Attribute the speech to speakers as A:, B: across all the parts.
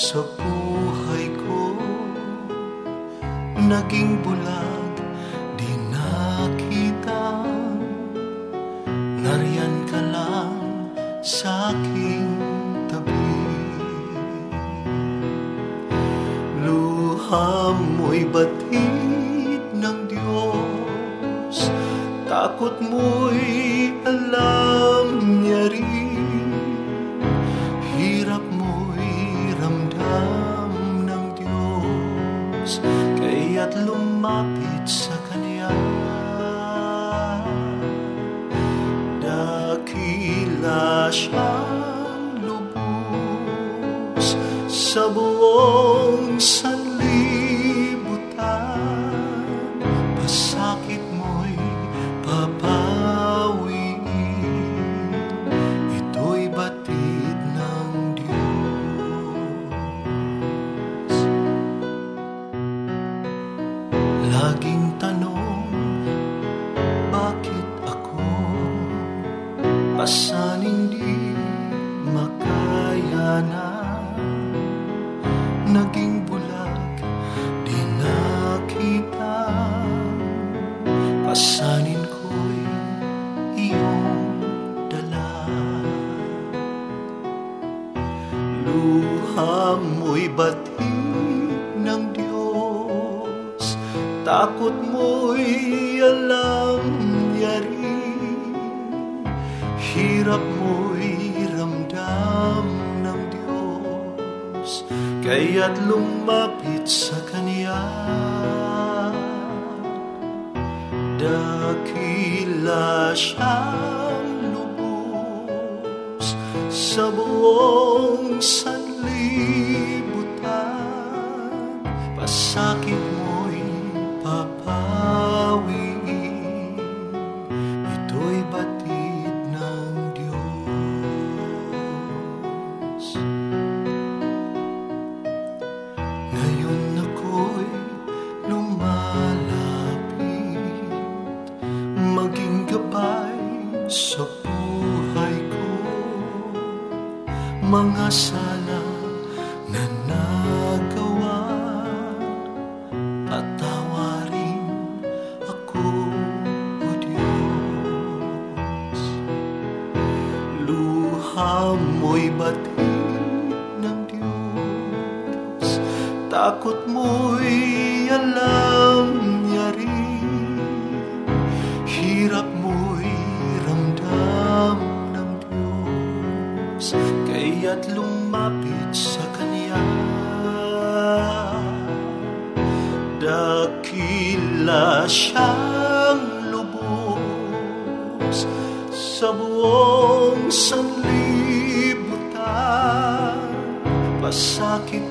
A: Sa buhay ko Naging bulag, di nakita. Nariyan ka lang sa aking tabi. Luha mo'y batid ng Diyos Takot mo'y alam Laging tanong, bakit ako? Pasan hindi makaya na Naging bulag, di nakita Pasanin ko'y iyong dala Luha mo'y batid Takot mo'y alam niya rin Hirap mo'y ramdam ng Diyos. Kaya't lumapit sa Kanya Dakila siyang lubos Sa buong sanlibutan. Pasakit mo'y Hirap mo'y ramdam ng Diyos. Kaya't lumapit sa Kanya. Dakila siyang lubos Sa buong sanlibutan. Pasakit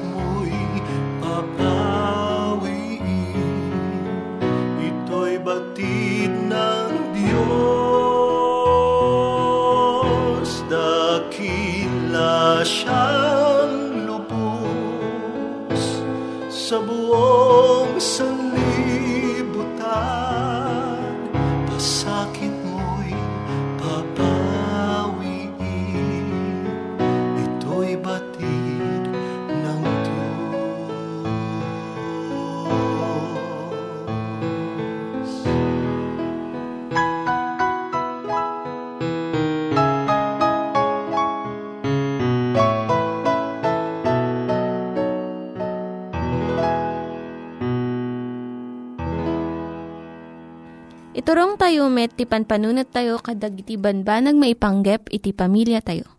B: Iturong tayo met, ti panpanunat tayo kadag iti banbanag maipanggep iti pamilya tayo.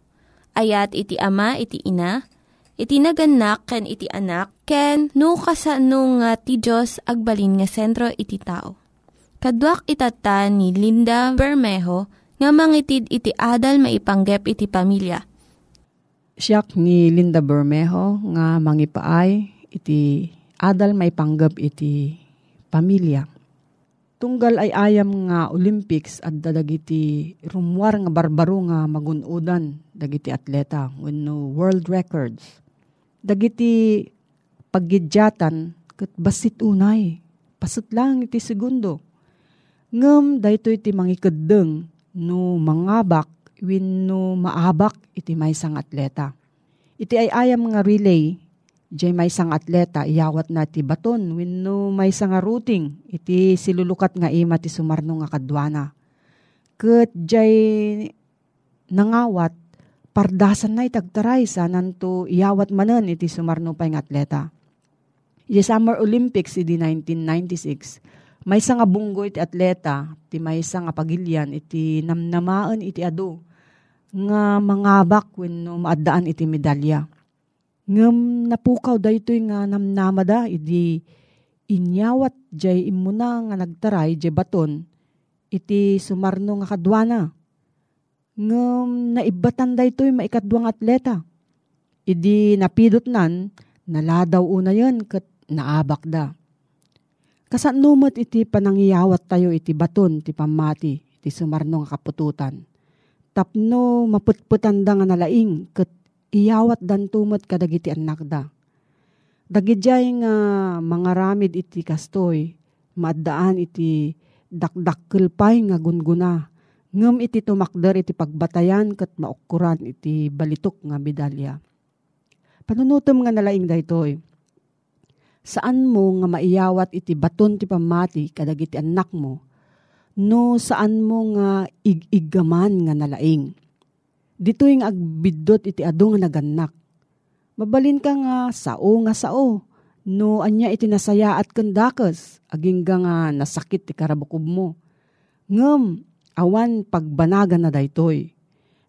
B: Ayat iti ama, iti ina, iti naganak, ken iti anak, ken no kasano nga ti Diyos agbalin nga sentro iti tao. Kaduak itata ni Linda Bermejo nga mangitid iti adal maipanggep iti pamilya.
C: Siyak ni Linda Bermejo nga mangipaay iti adal may panggap iti pamilya. Tunggal ay ayam nga Olympics at dadagiti rumwar nga barbaro nga magunudan dagiti atleta wenno world records. Dagiti paggidyatan ket basit unay pasut lang iti segundo. Ngem daytoy iti mangikeddeng no mangabak wenno maabak iti maysang atleta. Iti ay ayam nga relay Diyay may sang atleta, iyawat na ti baton, wenno may sang nga routing, iti silulukat nga ima ti sumarno nga kadwana. Kat diyay nangawat, pardasan na itagtaray sa nanto iyawat manen iti sumarno pa nga atleta. Iti Summer Olympics iti 1996, may nga bunggo iti atleta, ti may nga pagilyan, iti namnamaan iti ado, nga mangabak wenno maadaan iti medalya ngem napukaw daytoy nga namnamada idi inyawat jay imuna nga nagtaray jay baton iti sumarno nga kadwana. Ngem naibatan daytoy maikadwang atleta. Idi napidot nan naladaw una yon ket naabak da. Kasanumot iti panangyawat tayo iti baton ti pamati iti sumarno nga kapututan. Tapno maputputan da nga nalaing ket iyawat dan tumot kadagiti anak da. Dagidjay nga mga ramid iti kastoy, maadaan iti dakdakkel pay nga gunguna. Ngem iti tumakder iti pagbatayan kat maukuran iti balitok nga medalya. Panunutom nga nalaing daytoy. Saan mo nga maiyawat iti baton ti pamati kadagiti anak mo, no saan mo nga ig-igaman nga nalaing dito yung agbidot iti ado nga naganak. Mabalin ka nga sao nga sao. No anya iti nasaya at kandakas. Aging nga nasakit ti karabukob mo. Ngem, awan pagbanagan na daytoy.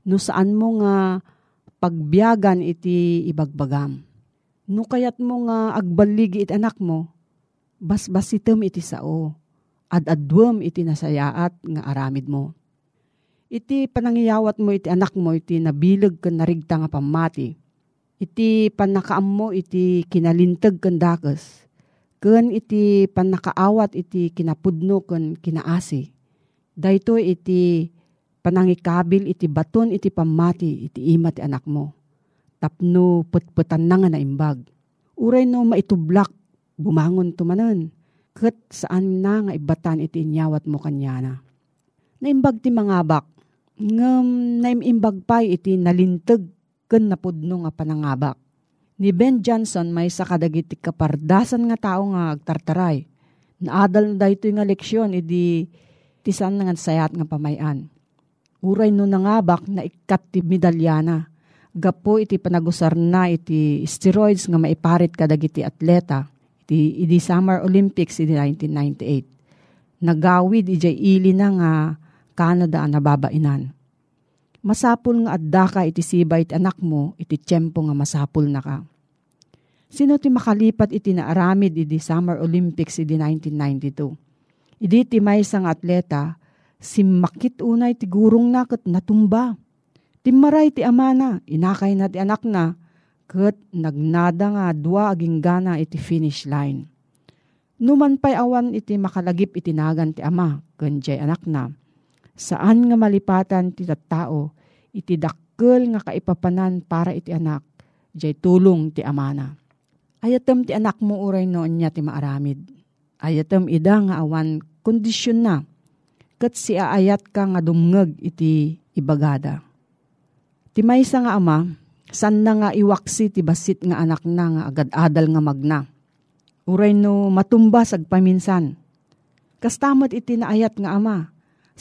C: No saan mo nga pagbiyagan iti ibagbagam. No kayat mo nga agbaligi iti anak mo, basbasitem iti sao. Ad-adwem iti nasayaat nga aramid mo iti panangyawat mo iti anak mo iti nabilag ken narigta nga pamati. Iti panakaam mo iti kinalintag ken dakes. Ken iti panakaawat iti kinapudno ken kinaasi. Dayto iti panangikabil iti baton iti pamati iti ima ti anak mo. Tapno putputan na nga naimbag. Uray no maitublak bumangon tumanan. Kat saan na nga ibatan iti inyawat mo kanyana. Naimbag ti mga bak, ngam naimimbag pa iti nalintag ken napudno nga panangabak. Ni Ben Johnson may sa kadagiti kapardasan nga tao nga agtartaray. Naadal na dahito nga leksyon, idi tisan nga sayat nga pamayan. Uray no nangabak na ikat ti medalyana. Gapo iti panagusar na iti steroids nga maiparit kadagiti atleta. Iti, iti Summer Olympics iti 1998. Nagawid ijay ili na nga Canada nababainan. Masapul nga adda ka iti sibay iti anak mo, iti tiyempo nga masapul na ka. Sino ti makalipat iti naaramid iti Summer Olympics iti 1992? Idi ti may sang atleta, si makit unay ti gurong na kat natumba. Timaray ti amana, inakay na ti anak na, kat nagnada nga dua aging gana iti finish line. Numan pa'y awan iti makalagip itinagan ti ama, kanjay anak na. Saan nga malipatan ti tao, iti dakkel nga kaipapanan para iti anak, jay tulong ti amana. Ayatem ti anak mo uray noon niya ti maaramid. Ayatem ida nga awan kondisyon na ket si aayat ka nga dumngeg iti ibagada. Ti maysa nga ama, san na nga iwaksi ti basit nga anak na nga agad-adal nga magna. Uray no matumbas ag paminsan. Kastamot iti naayat nga ama,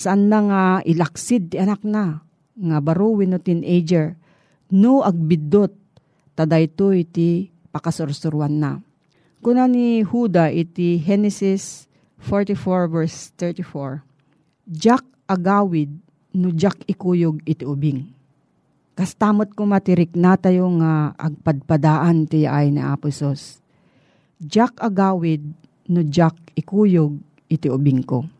C: saan na nga ilaksid ti anak na, nga baruwin no teenager, no agbidot, tadayto iti pakasursuruan na. Kuna ni Huda iti Genesis 44 verse 34, Jack agawid no Jack ikuyog iti ubing. Kastamot ko matirik na tayo nga agpadpadaan ti ay na aposos. Jack agawid no Jack ikuyog iti ubing ko.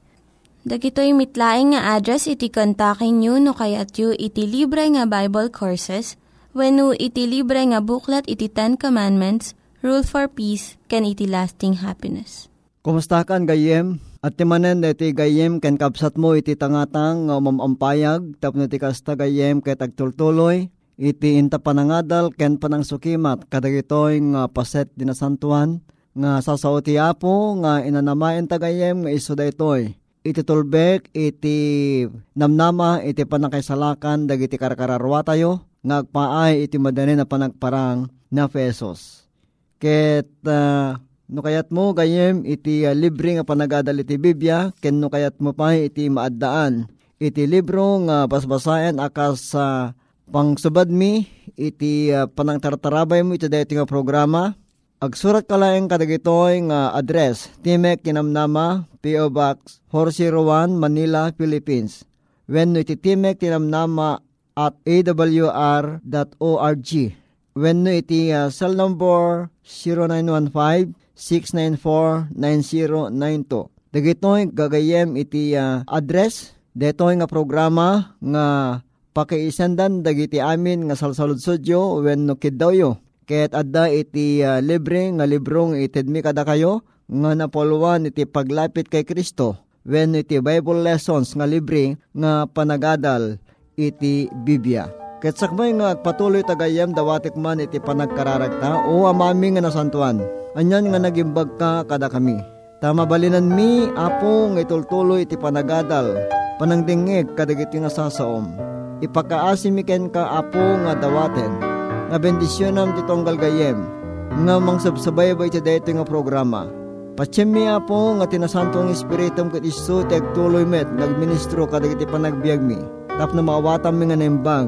B: Dagitoy mitlaing nga address iti kontakin nyo no kayat yu iti libre nga Bible Courses when iti libre nga buklat iti Ten Commandments, Rule for Peace, can iti lasting happiness.
D: Kumusta kan gayem? At timanen iti gayem ken kapsat mo iti tangatang nga umampayag tapno iti kasta gayem ket agtultuloy iti inta panangadal ken panangsukimat kadagitoy nga paset dinasantuan nga sasao ti apo nga inanamaen tagayem nga iso daytoy iti tulbek iti namnama iti panakaisalakan dagiti karkararwa tayo nga agpaay iti madani na panagparang na pesos. Ket uh, no kayat mo gayem iti uh, libre nga panagadal iti Biblia ken no kayat mo pa iti maaddaan iti libro nga basbasayan akas sa uh, pangsubad mi iti uh, panangtartarabay mo iti dayto nga programa Agsurat ka lang kadagitoy nga address, Timek Tinamnama, P.O. Box 401, Manila, Philippines. When iti Timek Tinamnama at awr.org. When iti uh, cell number 0915-694-9092. Dagitoy gagayem iti uh, address, detoy nga programa nga pakiisandan dagiti amin nga salsalud sudyo when no kidawyo Ket adda iti uh, libre nga librong itedmi kada kayo nga napolwan iti paglapit kay Kristo when iti Bible lessons nga libre nga panagadal iti Biblia. Ket sakbay nga patuloy tagayam dawatik man iti panagkararagta o amami nga nasantuan. Anyan nga nagimbag ka kada kami. Tamabalinan mi apo nga itultuloy iti panagadal panangdingig kadagiti nga sasaom. Ipakaasimiken ka apo nga dawaten nga bendisyonam ti tonggal gayem, nga mangsabsabay ba iti dayto nga programa. Patsemi po nga tinasantong espiritum kat isu ti agtuloy met nagministro kadag iti panagbiag mi. Tapno maawatam mi nga naimbag,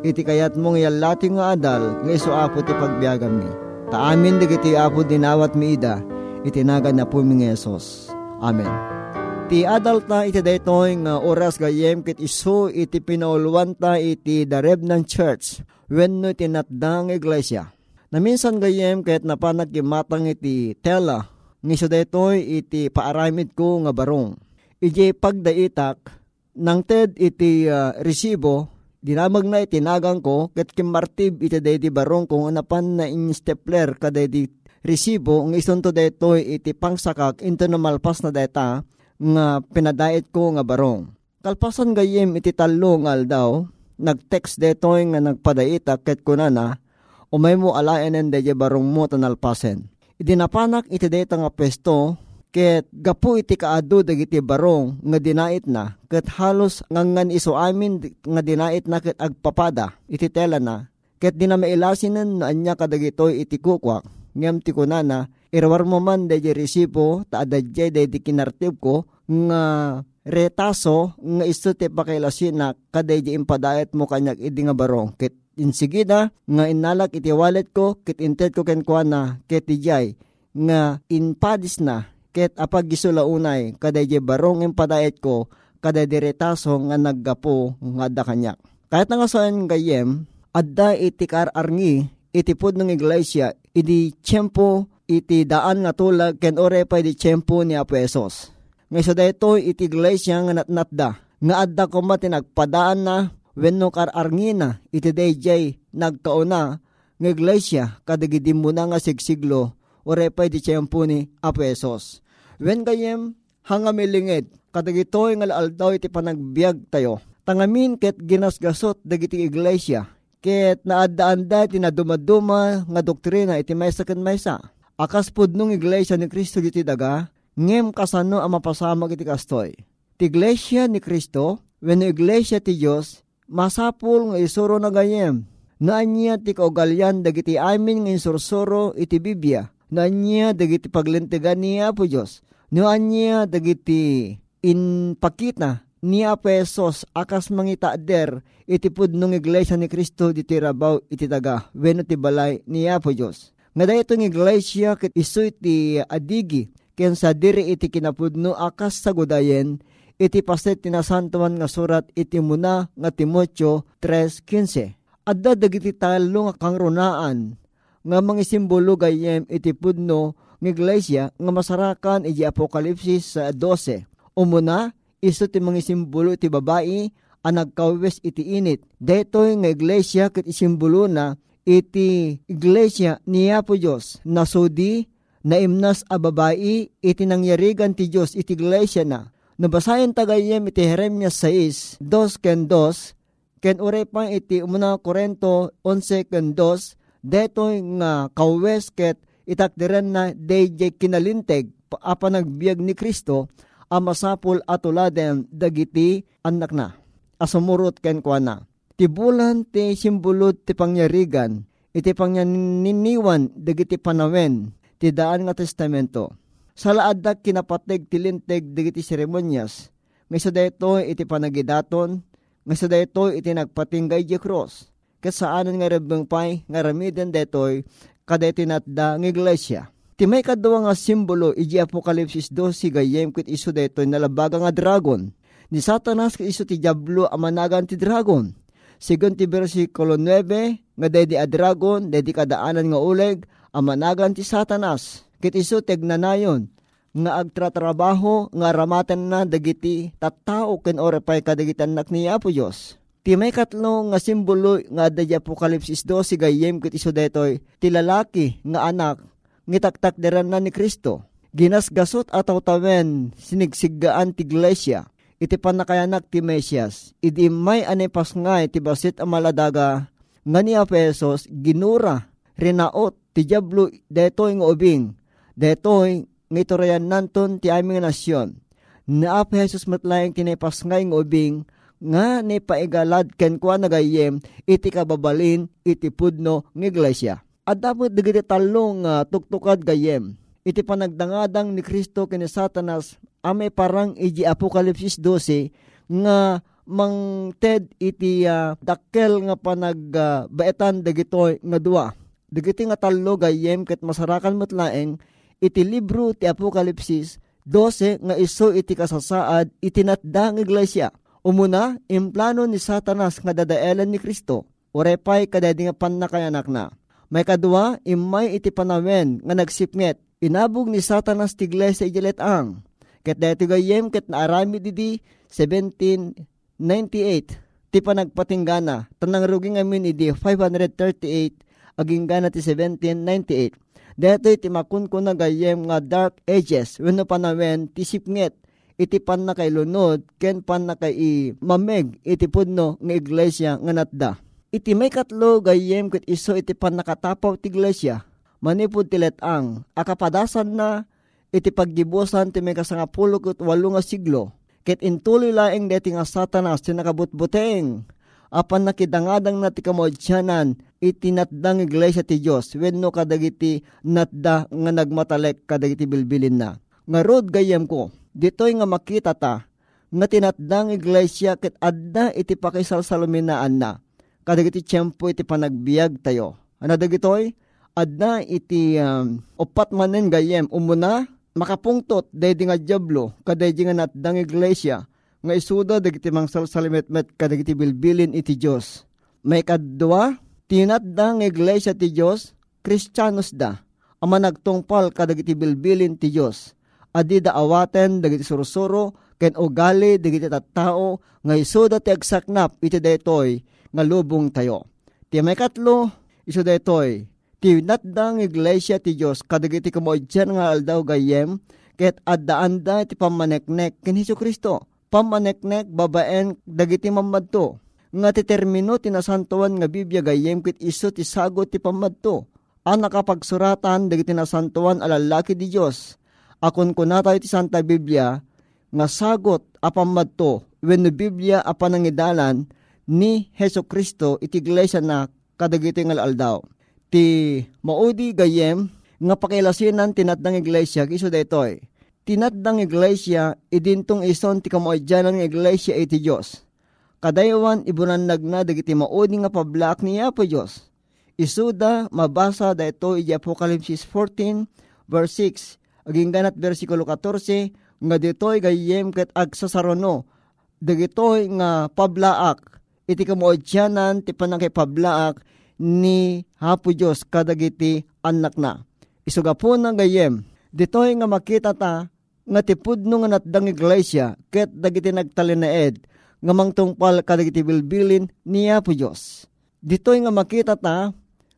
D: iti kayat mong yalati nga adal nga iso apo ti pagbiagam mi. Taamin dagiti apo dinawat miida, itinagan na po mi Yesus. Amen. Ti adult na iti daytoy nga oras gayem kit iso iti pinauluan ta iti The Remnant Church wenno iti natdang iglesia. Naminsan gayem kahit napanak matang iti tela ngiso daytoy iti paaramid ko nga barong. Ije pagdaitak nang ted iti uh, resibo dinamag na itinagang ko ket kimartib iti day di barong kung anapan na in stepler kada di resibo ng isunto daytoy iti pangsakak into na malpas na data nga pinadait ko nga barong. Kalpasan gayem iti talo nga aldaw, nag-text detoy nga nagpadaita ket kunana, umay mo alayanen deje barong mo tanalpasen. Idinapanak iti deta nga pesto, ket gapu iti kaado dagiti barong nga dinait na, ket halos ngangan iso amin nga dinait na ket agpapada, iti tela na, ket di na mailasinan na anya kadagitoy iti kukwak, ngem ti kunana, irawar mo man deje resibo, ta adadjay deje kinartib ko, nga retaso nga isto ti pakailasin na kaday di impadayat mo kanyak idi nga barong. Kit insigida nga inalak iti wallet ko, kit intet ko ken na kit ijay nga inpadis na ket apag gisula unay kaday di barong impadayat ko kaday di retaso nga naggapo nga da kanyak. Kahit nga saan gayem, adda iti kararngi iti pud ng iglesia, iti tiyempo iti daan nga tulag ken ore pa iti tiyempo ni Apesos nga sa dayto iti iglesia nga natnatda. Nga adda ko mati nagpadaan na wenno kararngina iti dayjay nagkauna nga iglesia kadagidi mo na nga sigsiglo o repay di tiyempo ni Apesos. Wen kayem hangamilingid kadagitoy nga aldaw iti panagbiag tayo. Tangamin ket ginasgasot dagiti iglesia ket naadaan da iti nadumaduma nga doktrina iti maysa ken maysa. Akas pud nung iglesia ni Kristo iti daga ngem kasano ang mapasamag iti kastoy. Ti iglesia ni Kristo, when iglesia ti Diyos, masapul nga isuro na gayem. Naanya ti kaugalyan dagiti amin nga insursuro iti Biblia. Naanya dagiti paglintigan niya po Diyos. Naanya dagiti inpakita ni Apesos akas mangitaader iti pudnong iglesia ni Kristo diti rabaw iti taga wenno ti balay ni Apo Diyos. Nga da itong iglesia ket isu iti adigi ken sa diri iti kinapudno akas sa gudayen iti paset tinasantuan nga surat iti muna nga Timotyo 3.15. Adda dagiti talo nga kangrunaan nga mga simbolo gayem iti pudno ng iglesia nga masarakan iti Apokalipsis sa 12. Umuna, iso ti mga simbolo iti babae ang nagkawes iti init. Detoy nga iglesia ket isimbolo na iti iglesia niya po Diyos na sudi na imnas a babae iti nangyarigan ti Diyos iti iglesia na. Nabasayan tagayem iti Jeremias 6, 2 ken 2, ken ure pa iti umuna Korento 11 ken 2, detoy nga kawes ket itakdiren na DJ kinalinteg apa nagbiag ni Kristo a masapul atuladen dagiti anak na. Asumurot ken kuana. Tibulan ti simbulot ti pangyarigan, iti pangyaniwan dagiti panawen, ti daan nga testamento. Sa laadak kinapateg tilinteg digiti seremonyas, nga sa dayto iti panagidaton, nga sa dayto iti nagpatinggay di cross. Kasaanan nga rebeng pay, nga ramiden detoy, kada tinatda ng iglesia. Ti may kadwa nga simbolo iji Apokalipsis 12 gayem kit iso detoy nalabaga nga dragon. Ni Satanas kit iso ti Diablo amanagan ti dragon. Sigon ti versikulo 9 nga dedi a dragon, dedi kadaanan nga uleg, amanagan ti satanas. Kit iso tegnanayon nga agtratrabaho nga ramatan na dagiti tattao ken orepay kadagitan nak ni Apo Dios. Ti may katlo nga simbolo nga adda di Apokalipsis 12 gayem kit iso detoy ti lalaki nga anak ngitaktak deran na ni Kristo. Ginasgasot ataw tawen sinigsiggaan ti iglesia iti panakayanak ti Mesias. Idi may anepas nga ti basit amaladaga nga ni Apesos ginura rinaot ti Diablo detoy nga ubing. Detoy nga iturayan nanton ti aming nasyon. Na apa Jesus matlayang tinipas nga nga ubing nga ni paigalad ken kwa nagayem iti kababalin iti pudno ng iglesia. At dapat digiti talong uh, tuktukad gayem. Iti panagdangadang ni Kristo kini Satanas ame parang iji Apokalipsis 12 nga mang ted iti uh, dakkel nga panagbaetan uh, dagito nga dua Dagiti nga talo gayem ket masarakan metlaeng iti libro ti Apokalipsis 12 nga iso iti kasasaad itinatda ng iglesia. Umuna, implano ni Satanas nga dadaelan ni Kristo. Urepay kadadi nga panakayanak na. May kadua, imay iti panawen nga nagsipnget. Inabog ni Satanas ti iglesia ijalet ang. Ket dati gayem ket naarami didi 1798 ti panagpatinggana. Tanang ruging amin idi 538 aging gana ti 1798 Deto'y timakun ko na gayem nga dark ages, wenno panawen tisipnget, iti pan na kay lunod, ken pan na kay mameg, iti pudno nga iglesia nga natda. Iti may katlo gayem ket iso iti pan nakatapaw ti iglesia, manipod ti letang, akapadasan na, iti paggibusan ti may kasangapulo ket walo nga siglo, ket intuloy laeng deti nga satanas ti nakabutbuteng, apan nakidangadang na ti kamodyanan iti natdang iglesia ti Diyos. Wenno kadagiti natda nga nagmatalek kadagiti bilbilin na. Nga rod gayem ko, ditoy nga makita ta nga tinatdang iglesia ket adda iti pakisalsaluminaan na kadagiti tiyempo iti panagbiag tayo. Ano dagitoy? Adda iti um, opat manen gayem umuna makapungtot daydi nga diablo kadaydi nga natdang iglesia nga isuda dagiti mangsal salimetmet kadagiti bilbilin iti Dios. May kadwa, tinatda nga iglesia ti Dios, Kristiyanos da, ama nagtungpal kadagiti bilbilin ti Dios. Adi da awaten dagiti surusuro, ken ugali dagiti tattao, nga isuda ti agsaknap iti daytoy nga lubong tayo. Ti may katlo, iso daytoy, ti natda nga iglesia ti Dios kadagiti kamoidyan nga aldaw gayem, ket addaan da ti pamaneknek ken Hesus Kristo pamaneknek babaen dagiti mamadto. Nga ti termino tinasantuan nga Biblia gayem kit iso ti sagot ti pamadto. Ang nakapagsuratan dagiti nasantuan alalaki di Diyos. Akon kunatay ti Santa Biblia nga sagot apamadto when the Biblia apanangidalan ni Heso Kristo iti iglesia na kadagiti nga aldaw. Ti maudi gayem nga pakilasinan tinatdang iglesia iso daytoy tinatdang iglesia idintong ison ti kamoadyan ng iglesia iti Diyos. Kadaywan ibunanag na dagiti maudi nga pablak niya po Diyos. Isuda mabasa da ito iti Apocalypse 14 verse 6 aging ganat versikulo 14 nga ditoy gayem ket agsasarono dagitoy nga pablaak iti kamoadyanan ti panakipablaak ni Hapo Diyos kadagiti anak na. Isuga po ng gayem Ditoy nga makita ta nga tipudno nga natdang iglesia ket dagiti nagtalinaed nga mangtungpal kadagiti bilbilin niya po Diyos. Ditoy nga makita ta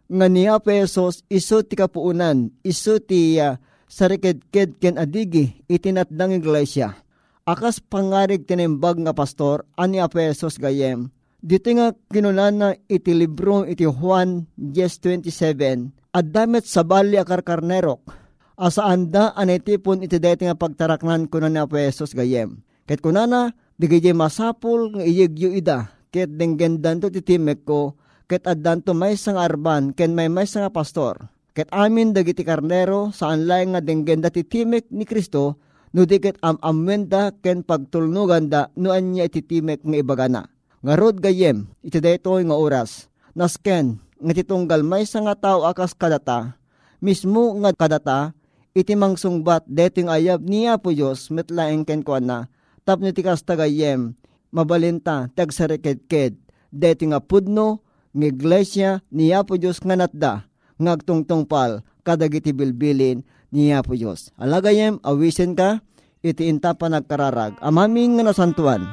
D: nga niya pesos iso ti kapuunan, iso ti uh, sariked-ked ken adigi itinatdang iglesia. Akas pangarig tinimbag nga pastor ani pesos gayem. Dito nga kinunan na iti libro iti Juan 10.27 at damit sa bali akar karnerok asaan da anitipon iti deti nga pagtaraknan kuno ni Apo Jesus gayem. Ket kunana, digay masapul nga iyegyo ida, ket denggen danto titimek ko, ket addanto may sang arban, ken may may sang pastor. Ket amin dagiti karnero, saan laeng nga denggen dati timek ni Kristo, no di ket am amwenda ken pagtulnugan da no anya ititimek nga ibagana. Nga rod gayem, iti daytoy nga oras, nasken, nga titunggal may nga tao akas kadata, mismo nga kadata, iti mangsungbat deting ayab niya po Diyos metlaeng ken ko na tapno ti kas tagayem mabalinta tagsariked-ked deti nga pudno ng iglesia niya po Diyos nga natda ngagtungtungpal kadagiti bilbilin niya po Diyos. Alagayem awisen ka iti inta pa nagkararag amaming nga nasantuan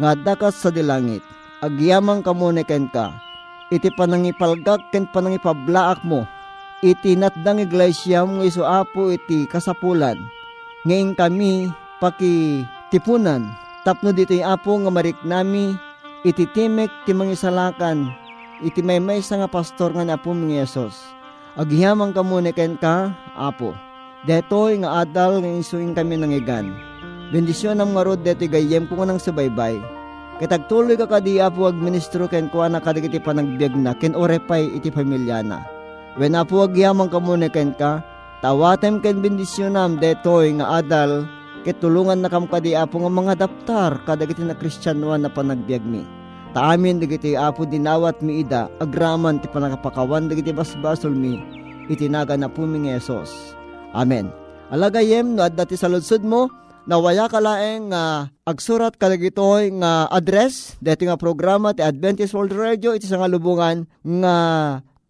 D: nga dakas sa dilangit agyamang kamuniken ka iti panangipalgak ken panangipablaak mo iti natdang iglesia mo iso apo iti kasapulan. Ngayon kami paki tipunan. Tapno dito apo nga marik nami iti timek ti mangisalakan iti may may nga pastor nga na po mga Yesus. Aghiyamang kamuna ken ka, apo. Detoy nga adal nga isuing kami nang igan. Bendisyon ang marod deti gayem ko nang subaybay. Kitagtuloy ka kadi apo ag ministro ken kuha na kadagiti panagbiag na ken orepay iti pamilya na When apuag yamang kamuniken ka, tawatem ken bendisyonam detoy nga adal, ket tulungan na kam kadi apo nga mga daptar kadagiti na kristyanuan na panagbiag mi. Taamin dagiti apo dinawat mi ida agraman ti panakapakawan dagiti basbasol mi itinaga na puming Yesus. Amen. Alagayem no adda ti saludsud mo nawaya ka laeng uh, agsurat ka dagitoy nga address deti nga programa ti Adventist World Radio iti nga lubungan nga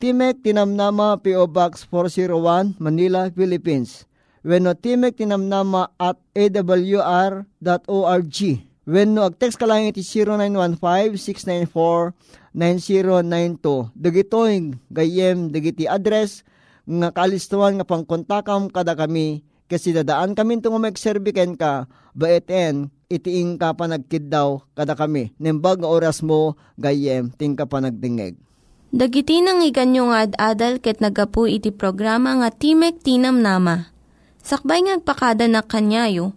D: Timek Tinamnama PO Box 401 Manila, Philippines. Wenno Timek Tinamnama at awr.org When no ag-text ka lang iti 0915-694-9092. Dagitoy gayem dagiti address nga kalistuan nga pangkontakam kada kami kasi dadaan kami tungo magserbiken ka baeten itiing ka pa nagkiddaw kada kami. Nembag nga oras mo gayem ting ka pa nagdingeg.
B: Dagiti nang iganyo nga ad-adal ket nagapu iti programa nga Timek Tinam Nama. Sakbay ngagpakada na kanyayo,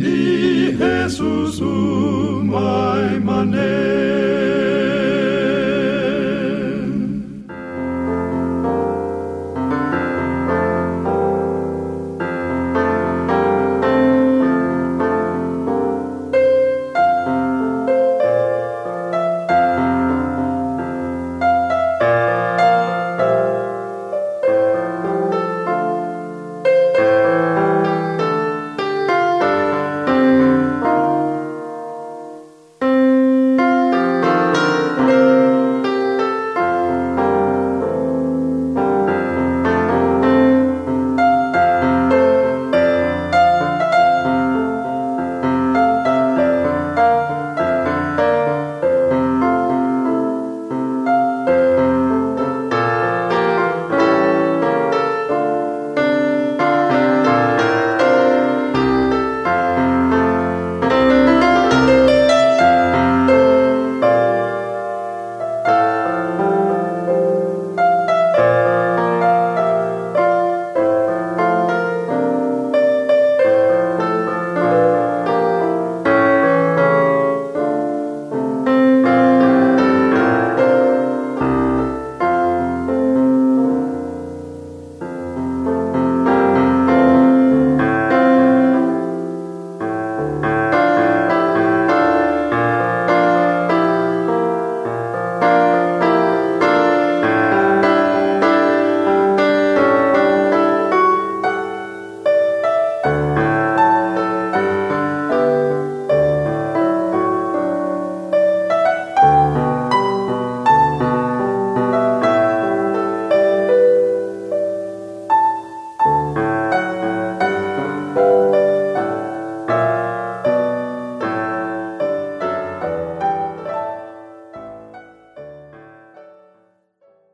E: ni Jesús umay manen.